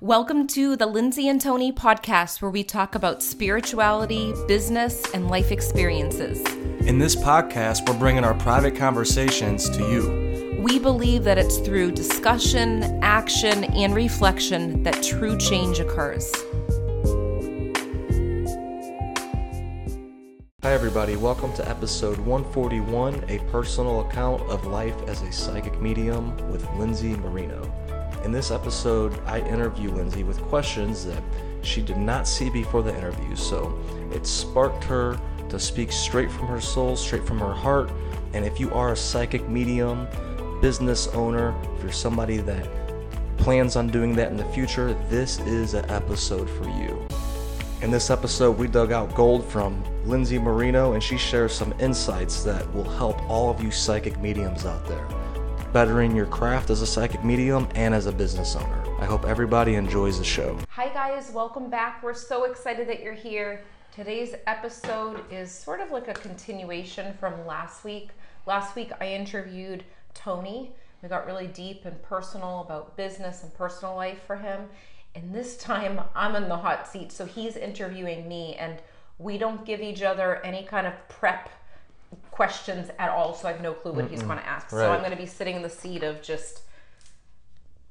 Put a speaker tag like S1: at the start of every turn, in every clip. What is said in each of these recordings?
S1: Welcome to the Lindsay and Tony podcast, where we talk about spirituality, business, and life experiences.
S2: In this podcast, we're bringing our private conversations to you.
S1: We believe that it's through discussion, action, and reflection that true change occurs.
S2: Hi, everybody. Welcome to episode 141 A Personal Account of Life as a Psychic Medium with Lindsay Marino. In this episode, I interview Lindsay with questions that she did not see before the interview, so it sparked her to speak straight from her soul, straight from her heart. And if you are a psychic medium, business owner, if you're somebody that plans on doing that in the future, this is an episode for you. In this episode, we dug out gold from Lindsay Marino, and she shares some insights that will help all of you psychic mediums out there bettering your craft as a psychic medium and as a business owner. I hope everybody enjoys the show.
S1: Hi, guys, welcome back. We're so excited that you're here. Today's episode is sort of like a continuation from last week. Last week, I interviewed Tony. We got really deep and personal about business and personal life for him. And this time, I'm in the hot seat. So he's interviewing me, and we don't give each other any kind of prep questions at all, so I have no clue what Mm-mm. he's going to ask. Right. So I'm going to be sitting in the seat of just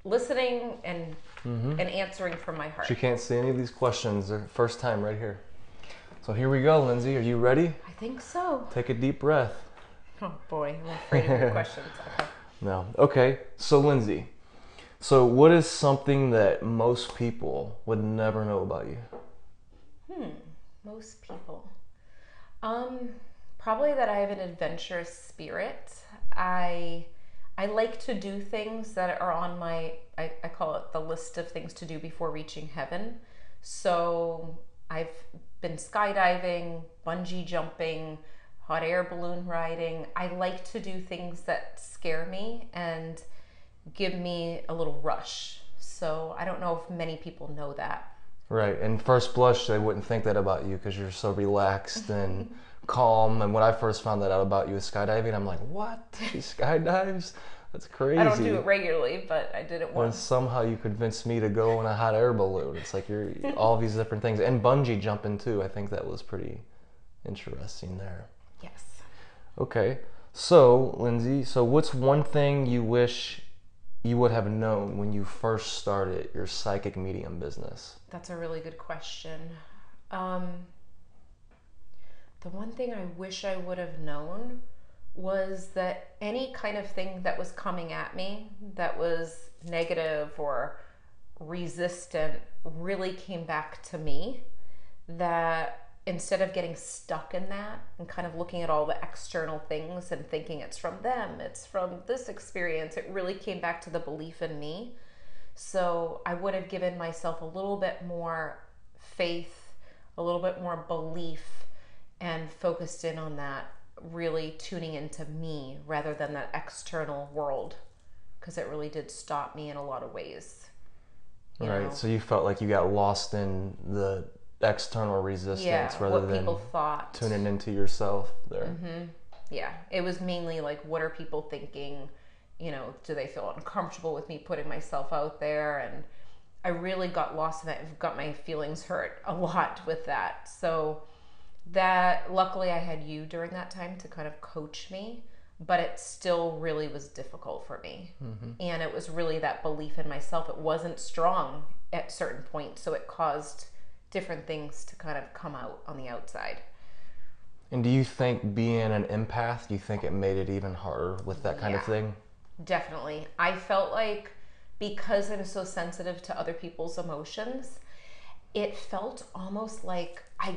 S1: listening and mm-hmm. and answering from my heart.
S2: She can't see any of these questions. They're first time right here. So here we go, Lindsay. Are you ready?
S1: I think so.
S2: Take a deep breath.
S1: Oh boy, I'm afraid of the questions. Okay.
S2: No. Okay. So Lindsay, so what is something that most people would never know about you?
S1: Hmm. Most people. Um probably that I have an adventurous spirit. I I like to do things that are on my I, I call it the list of things to do before reaching heaven. So I've been skydiving, bungee jumping, hot air balloon riding. I like to do things that scare me and give me a little rush. So I don't know if many people know that.
S2: Right. And first blush, they wouldn't think that about you because you're so relaxed and calm. And when I first found that out about you with skydiving, I'm like, what? She skydives? That's crazy. I
S1: don't do it regularly, but I did it once.
S2: And somehow you convinced me to go in a hot air balloon. It's like you're all these different things. And bungee jumping too. I think that was pretty interesting there.
S1: Yes.
S2: Okay. So, Lindsay, so what's one thing you wish you would have known when you first started your psychic medium business?
S1: That's a really good question. Um, the one thing I wish I would have known was that any kind of thing that was coming at me that was negative or resistant really came back to me. That instead of getting stuck in that and kind of looking at all the external things and thinking it's from them, it's from this experience, it really came back to the belief in me. So I would have given myself a little bit more faith, a little bit more belief and focused in on that, really tuning into me rather than that external world, because it really did stop me in a lot of ways.
S2: Right. Know? So you felt like you got lost in the external resistance
S1: yeah,
S2: rather
S1: than people thought.
S2: tuning into yourself there.
S1: Mm-hmm. Yeah. It was mainly like, what are people thinking? You know, do they feel uncomfortable with me putting myself out there? And I really got lost in that. I've got my feelings hurt a lot with that. So, that luckily I had you during that time to kind of coach me, but it still really was difficult for me. Mm-hmm. And it was really that belief in myself. It wasn't strong at certain points, so it caused different things to kind of come out on the outside.
S2: And do you think being an empath, do you think it made it even harder with that kind yeah, of thing?
S1: Definitely. I felt like because I'm so sensitive to other people's emotions, it felt almost like I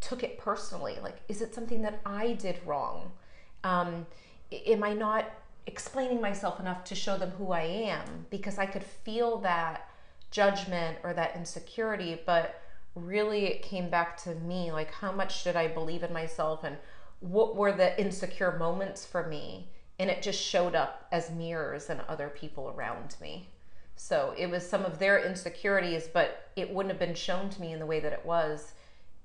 S1: took it personally. Like, is it something that I did wrong? Um, am I not explaining myself enough to show them who I am? Because I could feel that judgment or that insecurity, but really it came back to me like, how much did I believe in myself and what were the insecure moments for me? And it just showed up as mirrors and other people around me. So it was some of their insecurities, but it wouldn't have been shown to me in the way that it was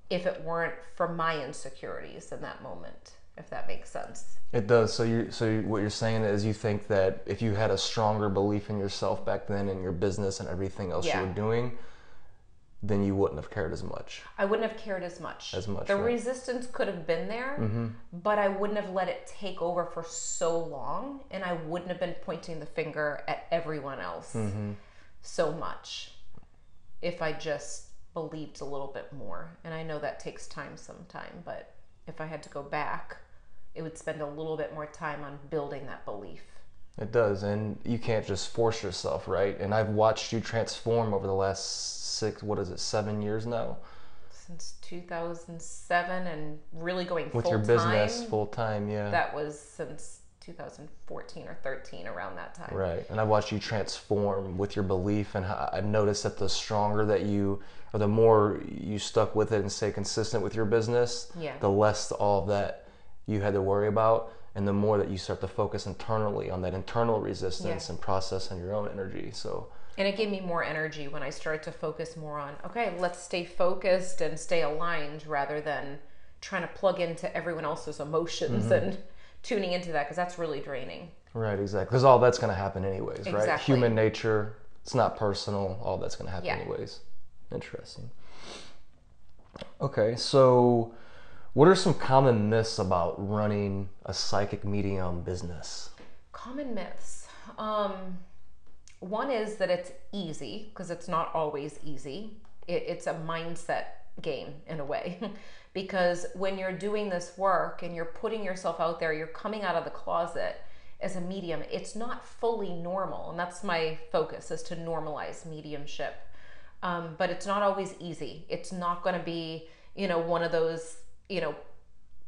S1: if it weren't for my insecurities in that moment. if that makes sense.
S2: It does. So you so you, what you're saying is you think that if you had a stronger belief in yourself back then in your business and everything else
S1: Yeah.
S2: you were doing, then you wouldn't have cared as much.
S1: I wouldn't have cared as much.
S2: As much,
S1: The
S2: right.
S1: resistance could have been there, mm-hmm. but I wouldn't have let it take over for so long, and I wouldn't have been pointing the finger at everyone else mm-hmm. so much if I just believed a little bit more. And I know that takes time sometime, but if I had to go back, it would spend a little bit more time on building that belief.
S2: It does, and you can't just force yourself, right? And I've watched you transform over the last six, what is it, seven years now,
S1: Since 2007 and really going
S2: with your business full time, yeah.
S1: that was since 2014 or 13 around that time.
S2: Right, and I watched you transform with your belief, and I've noticed that the stronger that you, or the more you stuck with it and stay consistent with your business,
S1: Yeah.
S2: the less all of that you had to worry about, and the more that you start to focus internally on that internal resistance
S1: Yeah.
S2: and process on your own energy. So,
S1: And it gave me more energy when I started to focus more on, okay, let's stay focused and stay aligned rather than trying to plug into everyone else's emotions
S2: Mm-hmm.
S1: and tuning into that because that's really draining.
S2: right, exactly, because all that's going to happen anyways, right? Human nature, it's not personal. All that's going to happen
S1: Yeah.
S2: anyways. Interesting. Okay, so what are some common myths about running a psychic medium business?
S1: Common myths. Um, one is that it's easy because it's not always easy. It, it's a mindset game in a way. because when you're doing this work and you're putting yourself out there, you're coming out of the closet as a medium, it's not fully normal. And that's my focus is to normalize mediumship. Um, but it's not always easy. It's not going to be, you know, one of those, you know,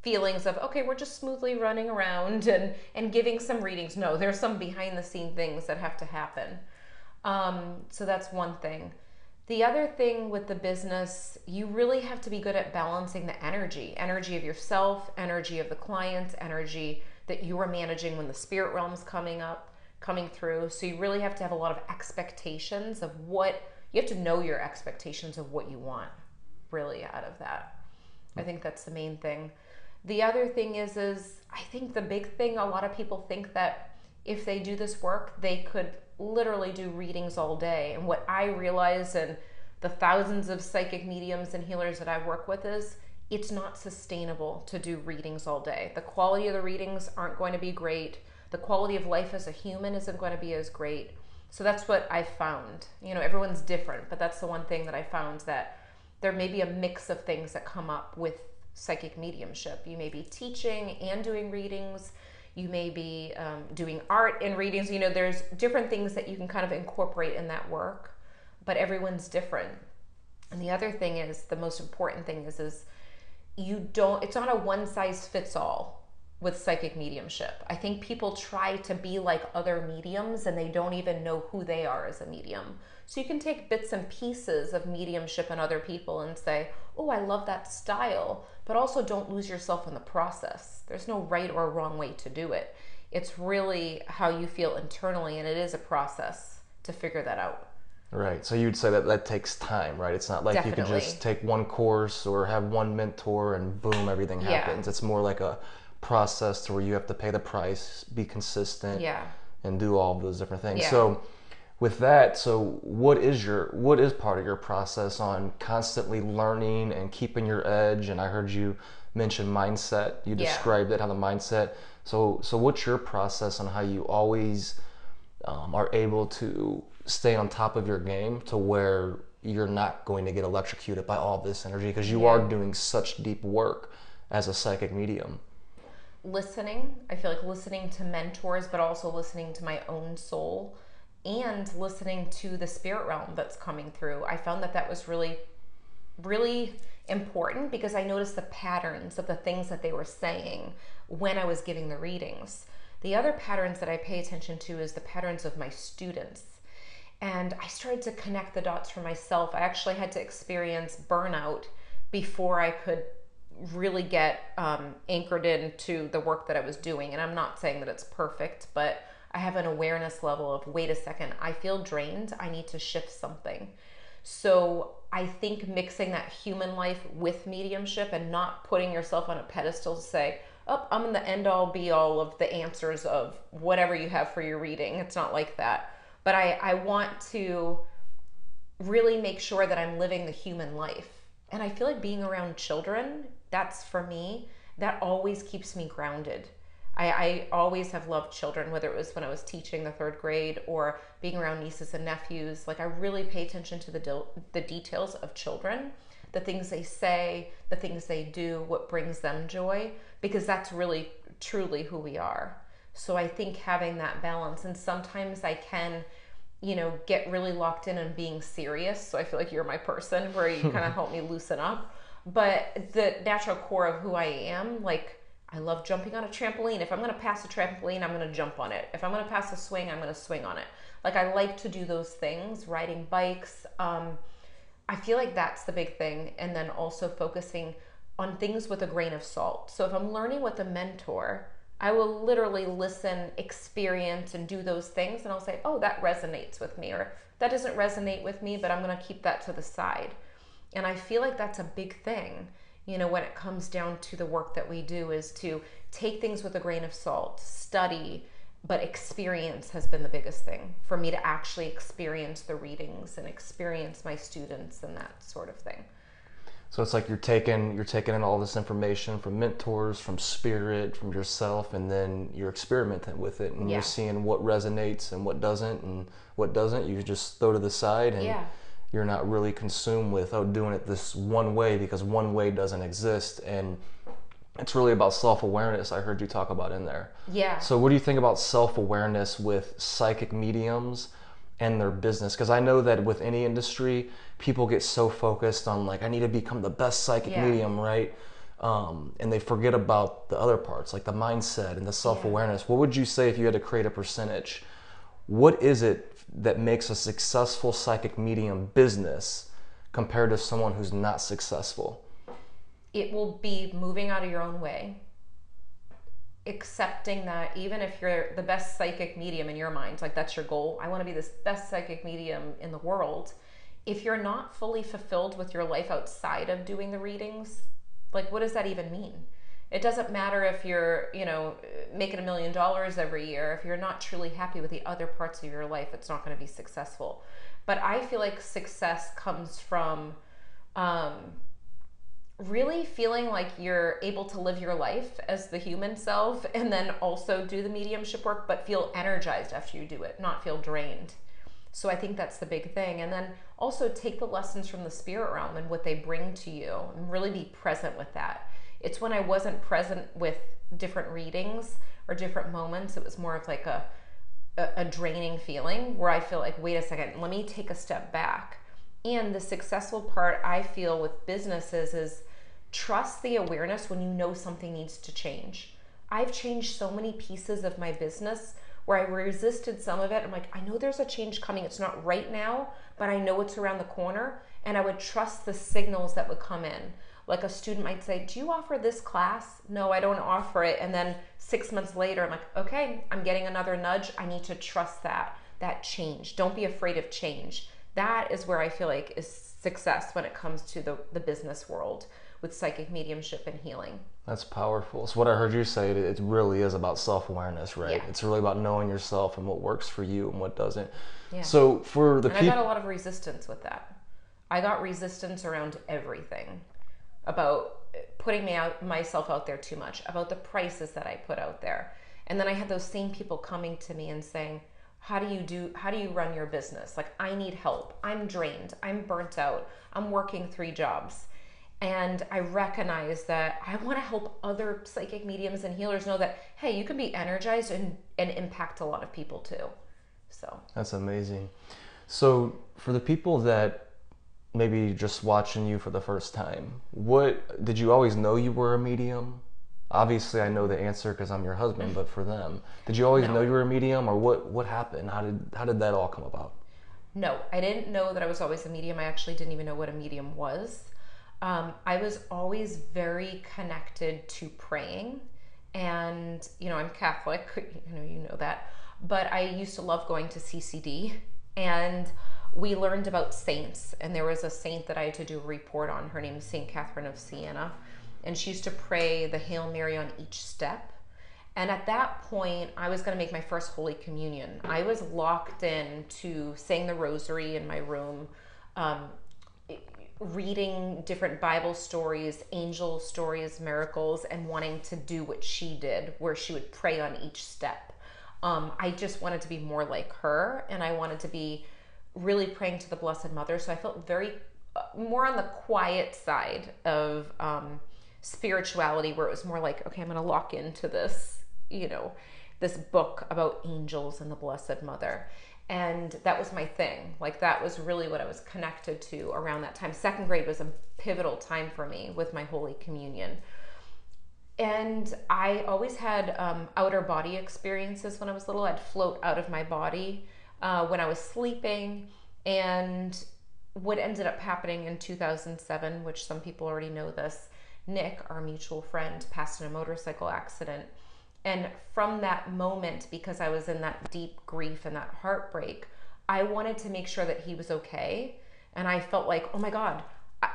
S1: feelings of okay we're just smoothly running around and and giving some readings no there's some behind the scene things that have to happen um, so that's one thing the other thing with the business you really have to be good at balancing the energy energy of yourself energy of the clients energy that you are managing when the spirit realm's coming up coming through. So you really have to have a lot of expectations of what you have to know your expectations of what you want really out of that. I think that's the main thing. The other thing is is i think the big thing a lot of people think that if they do this work they could literally do readings all day and what i realize and the thousands of psychic mediums and healers that i work with is it's not sustainable to do readings all day the quality of the readings aren't going to be great the quality of life as a human isn't going to be as great so that's what i found you know everyone's different but that's the one thing that i found that there may be a mix of things that come up with psychic mediumship. You may be teaching and doing readings. You may be um, doing art and readings. You know, there's different things that you can kind of incorporate in that work, but everyone's different. And the other thing is, the most important thing is, is you don't. It's not a one size fits all with psychic mediumship. I think people try to be like other mediums and they don't even know who they are as a medium. So you can take bits and pieces of mediumship and other people and say, oh, I love that style, but also don't lose yourself in the process. There's no right or wrong way to do it. It's really how you feel internally, and it is a process to figure that out.
S2: Right. So you'd say that that takes time, right? It's not like you could
S1: Definitely.
S2: just take one course or have one mentor and boom, everything happens. Yeah. It's more like a process to where you have to pay the price, be consistent,
S1: Yeah.
S2: and do all of those different things.
S1: Yeah.
S2: So with that, so what is your what is part of your process on constantly learning and keeping your edge? And I heard you mention mindset. You
S1: Yeah.
S2: described it how the mindset. So so what's your process on how you always um, are able to stay on top of your game to where you're not going to get electrocuted by all this energy because you are doing such deep work as a psychic medium.
S1: listening. I feel like listening to mentors, but also listening to my own soul and listening to the spirit realm that's coming through. I found that that was really, really important because I noticed the patterns of the things that they were saying when I was giving the readings. The other patterns that I pay attention to is the patterns of my students. And I started to connect the dots for myself. I actually had to experience burnout before I could really get um, anchored into the work that I was doing. And I'm not saying that it's perfect, but I have an awareness level of wait a second, I feel drained. I need to shift something. So I think mixing that human life with mediumship and not putting yourself on a pedestal to say, oh, I'm in the end all be all of the answers of whatever you have for your reading. It's not like that. But I, I want to really make sure that I'm living the human life. And I feel like being around children, that's for me, that always keeps me grounded. I, I, always have loved children, whether it was when I was teaching the third grade or being around nieces and nephews. Like I really pay attention to the the details of children, the things they say, the things they do, what brings them joy, because that's really truly who we are. So I think having that balance, and sometimes I can, you know, get really locked in and being serious. So I feel like you're my person where you kind of help me loosen up. But the natural core of who I am, like I love jumping on a trampoline. If I'm going to pass a trampoline, I'm going to jump on it. If I'm going to pass a swing, I'm going to swing on it. Like I like to do those things, riding bikes. Um, I feel like that's the big thing. And then also focusing on things with a grain of salt. So if I'm learning with a mentor, I will literally listen, experience, and do those things. And I'll say, oh, that resonates with me, or that doesn't resonate with me, but I'm going to keep that to the side. And I feel like that's a big thing you know, when it comes down to the work that we do, is to take things with a grain of salt, study, but experience has been the biggest thing for me to actually experience the readings and experience my students and that sort of thing.
S2: So it's like you're taking you're taking in all this information from mentors, from spirit, from yourself, and then you're experimenting with it, and yeah. you're seeing what resonates and what doesn't, and what doesn't. You just throw to the side, and yeah you're not really consumed with oh doing it this one way because one way doesn't exist. And it's really about self-awareness. I heard you talk about in there.
S1: Yeah.
S2: So what do you think about self-awareness with psychic mediums and their business? Because i know that with any industry people get so focused on like i need to become the best psychic yeah. medium right? Um, and they forget about the other parts like the mindset and the self-awareness. Yeah. what would you say if you had to create a percentage? What is it that makes a successful psychic medium business compared to someone who's not successful?
S1: It will be moving out of your own way, accepting that even if you're the best psychic medium in your mind, like that's your goal, I want to be this best psychic medium in the world. If you're not fully fulfilled with your life outside of doing the readings, like what does that even mean? It doesn't matter if you're, you know, making a million dollars every year. If you're not truly happy with the other parts of your life, it's not going to be successful. But I feel like success comes from um, really feeling like you're able to live your life as the human self and then also do the mediumship work, but feel energized after you do it, not feel drained. So I think that's the big thing. And then also take the lessons from the spirit realm and what they bring to you and really be present with that it's when I wasn't present with different readings or different moments. It was more of like a, a, draining feeling where I feel like, wait a second, let me take a step back. And the successful part I feel with businesses is trust the awareness when you know something needs to change. I've changed so many pieces of my business where I resisted some of it. I'm like, I know there's a change coming. It's not right now, but I know it's around the corner. And I would trust the signals that would come in like a student might say, Do you offer this class? No, I don't offer it. And then six months later, I'm like, Okay, I'm getting another nudge. I need to trust that, that change. Don't be afraid of change. That is where I feel like is success when it comes to the, the business world with psychic mediumship and healing.
S2: That's powerful. So what I heard you say, it really is about self-awareness, right? Yeah. It's really about knowing yourself and what works for you and what doesn't. Yeah. So for the
S1: people, I got a lot of resistance with that. I got resistance around everything about putting me out myself out there too much, about the prices that I put out there. And then I had those same people coming to me and saying, how do you do how do you run your business? Like I need help. I'm drained. I'm burnt out. I'm working 3 jobs. And I recognize that I want to help other psychic mediums and healers know that hey, you can be energized and and impact a lot of people too. So
S2: That's amazing. So for the people that maybe just watching you for the first time, what did you always know you were a medium? Obviously, I know the answer because I'm your husband, but for them, did you always no. know you were a medium, or what? What happened? How did how did that all come about?
S1: No, I didn't know that I was always a medium. I actually didn't even know what a medium was. Um, I was always very connected to praying, and you know I'm Catholic. You know you know that, but I used to love going to CCD and we learned about saints, and there was a saint that I had to do a report on. Her name is Saint Catherine of Siena, and she used to pray the Hail Mary on each step. And at that point, I was going to make my first Holy Communion. I was locked in to saying the rosary in my room, um, reading different Bible stories, angel stories, miracles, and wanting to do what she did, where she would pray on each step. Um, I just wanted to be more like her, and I wanted to be really praying to the Blessed Mother. So I felt very uh, more on the quiet side of um, spirituality, where it was more like, okay, I'm going to lock into this you know, this book about angels and the Blessed Mother. And that was my thing. Like, that was really what I was connected to around that time. Second grade was a pivotal time for me with my Holy Communion. And I always had um, outer body experiences when I was little. I'd float out of my body uh, when I was sleeping. And what ended up happening in 2007, which some people already know this, Nick, our mutual friend, passed in a motorcycle accident and from that moment, because I was in that deep grief and that heartbreak, I wanted to make sure that he was okay. And I felt like, oh my God,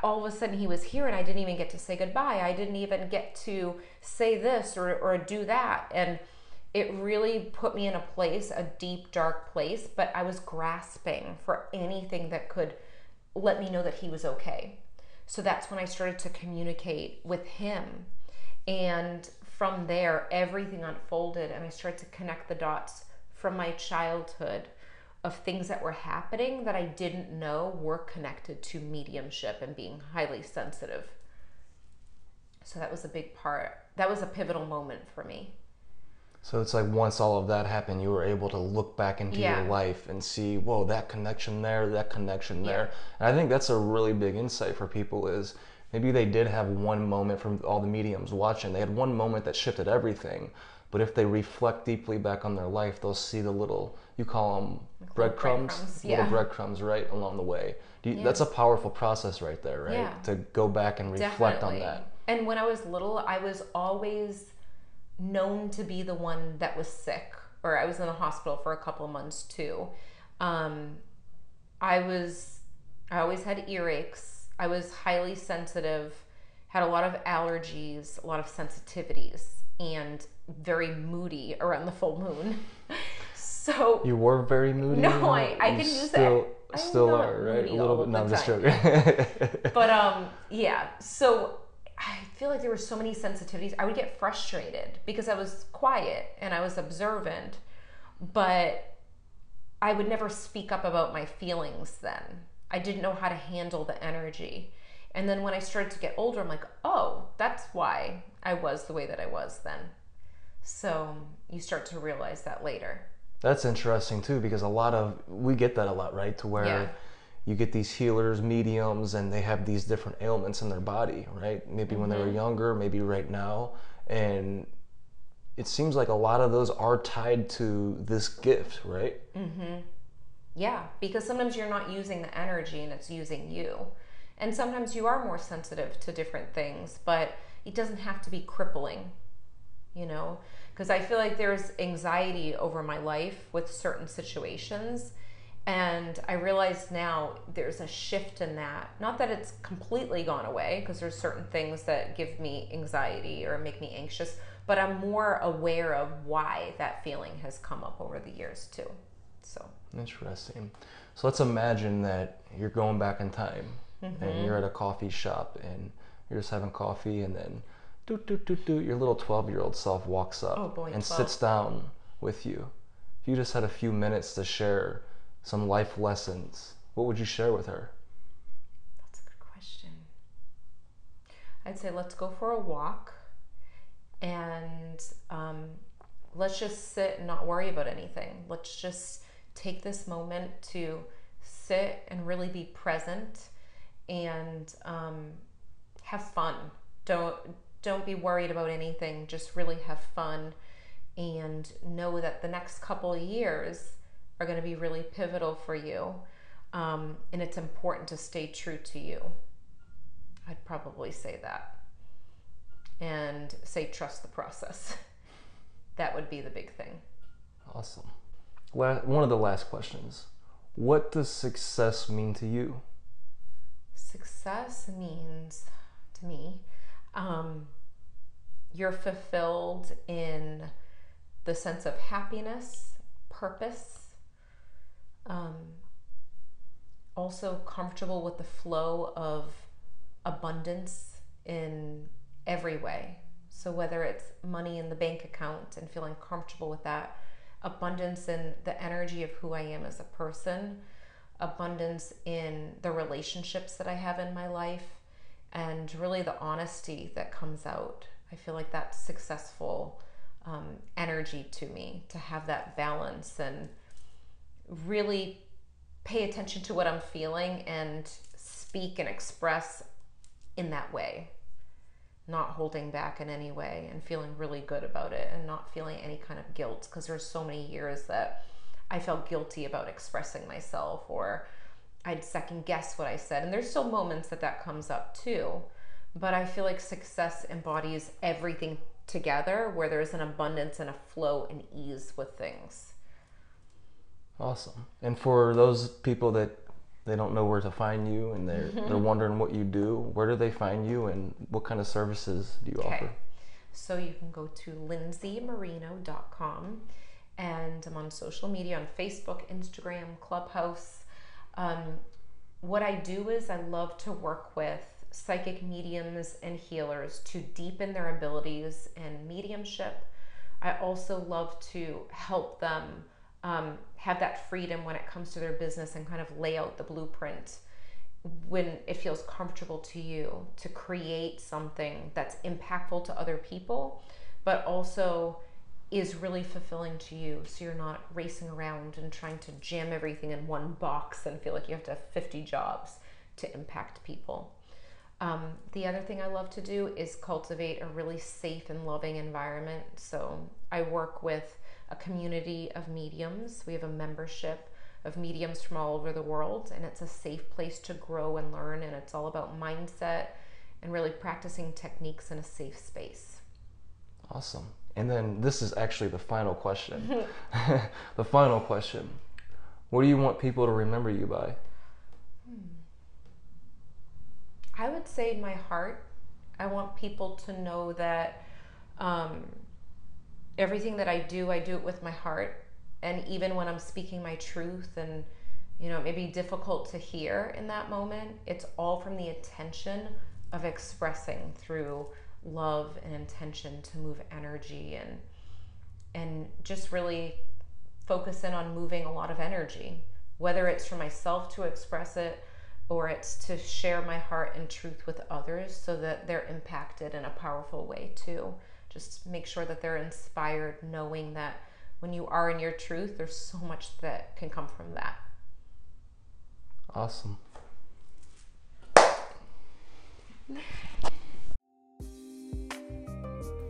S1: all of a sudden he was here and I didn't even get to say goodbye. I didn't even get to say this or, or do that. And it really put me in a place, a deep, dark place, but I was grasping for anything that could let me know that he was okay. So that's when I started to communicate with him. And from there, everything unfolded, and I started to connect the dots from my childhood of things that were happening that I didn't know were connected to mediumship and being highly sensitive. So that was a big part. That was a pivotal moment for me.
S2: So it's like once all of that happened, you were able to look back into yeah. your life and see, whoa, that connection there, that connection there. Yeah. And I think that's a really big insight for people is maybe they did have one moment from all the mediums watching. They had one moment that shifted everything. But if they reflect deeply back on their life, they'll see the little, you call them breadcrumbs, breadcrumbs yeah. little breadcrumbs right along the way. You, yeah. That's a powerful process right there, right? To go back and reflect Definitely. on that.
S1: And when I was little, I was always known to be the one that was sick, or I was in the hospital for a couple of months too. Um, I was, I always had earaches I was highly sensitive, had a lot of allergies, a lot of sensitivities, and very moody around the full moon. so
S2: you were very moody.
S1: No, I, I can use
S2: still, that. Still are right a little bit. No, I'm just joking.
S1: but um, yeah. So I feel like there were so many sensitivities. I would get frustrated because I was quiet and I was observant, but I would never speak up about my feelings then. I didn't know how to handle the energy. And then when I started to get older, I'm like, oh, that's why I was the way that I was then. So you start to realize that later.
S2: That's interesting too, because a lot of, we get that a lot, right? To where yeah. You get these healers, mediums, and they have these different ailments in their body, right? Maybe mm-hmm. when they were mm-hmm. younger, maybe right now. And it seems like a lot of those are tied to this gift, right?
S1: Mm-hmm. Yeah, because sometimes you're not using the energy and it's using you. And sometimes you are more sensitive to different things, but it doesn't have to be crippling, you know? Because I feel like there's anxiety over my life with certain situations. And I realize now there's a shift in that. Not that it's completely gone away, because there's certain things that give me anxiety or make me anxious, but I'm more aware of why that feeling has come up over the years too. So.
S2: Interesting. So let's imagine that you're going back in time mm-hmm. and you're at a coffee shop and you're just having coffee and then doot, doot, doot, doot, your little 12 year old self walks up
S1: oh boy,
S2: and 12. sits down with you. If you just had a few minutes to share some life lessons, what would you share with her?
S1: That's a good question. I'd say let's go for a walk and um, let's just sit and not worry about anything. Let's just take this moment to sit and really be present and um, have fun. Don't don't be worried about anything. Just really have fun and know that the next couple years are going to be really pivotal for you. Um, and it's important to stay true to you. I'd probably say that. And say, trust the process. that would be the big thing.
S2: Awesome one of the last questions. What does success mean to you?
S1: Success means to me Um, you're fulfilled in the sense of happiness, purpose, um, also comfortable with the flow of abundance in every way. So, whether it's money in the bank account and feeling comfortable with that, abundance in the energy of who I am as a person, abundance in the relationships that I have in my life, and really the honesty that comes out. I feel like that's successful um, energy to me to have that balance and really pay attention to what I'm feeling and speak and express in that way, not holding back in any way and feeling really good about it and not feeling any kind of guilt because there's so many years that I felt guilty about expressing myself or I'd second guess what I said. And there's still moments that that comes up too. But I feel like success embodies everything together where there's an abundance and a flow and ease with things.
S2: Awesome. And for those people that they don't know where to find you and they're they're wondering what you do, where do they find you and what kind of services do you okay. offer?
S1: So you can go to lindsaymarino.com and I'm on social media on Facebook, Instagram, Clubhouse. Um, what I do is I love to work with psychic mediums and healers to deepen their abilities in mediumship. I also love to help them um, have that freedom when it comes to their business and kind of lay out the blueprint when it feels comfortable to you to create something that's impactful to other people, but also is really fulfilling to you. So you're not racing around and trying to jam everything in one box and feel like you have to have 50 jobs to impact people. Um, the other thing I love to do is cultivate a really safe and loving environment. So I work with a community of mediums. We have a membership of mediums from all over the world, and it's a safe place to grow and learn. And it's all about mindset and really practicing techniques in a safe space.
S2: Awesome. And then this is actually the final question. the final question. What do you want people to remember you by?
S1: I would say my heart. I want people to know that um, everything that I do, I do it with my heart. And even when I'm speaking my truth and, you know, it may be difficult to hear in that moment, it's all from the intention of expressing through love and intention to move energy and and just really focus in on moving a lot of energy whether it's for myself to express it or it's to share my heart and truth with others so that they're impacted in a powerful way too. Just make sure that they're inspired, knowing that when you are in your truth, there's so much that can come from that.
S2: Awesome.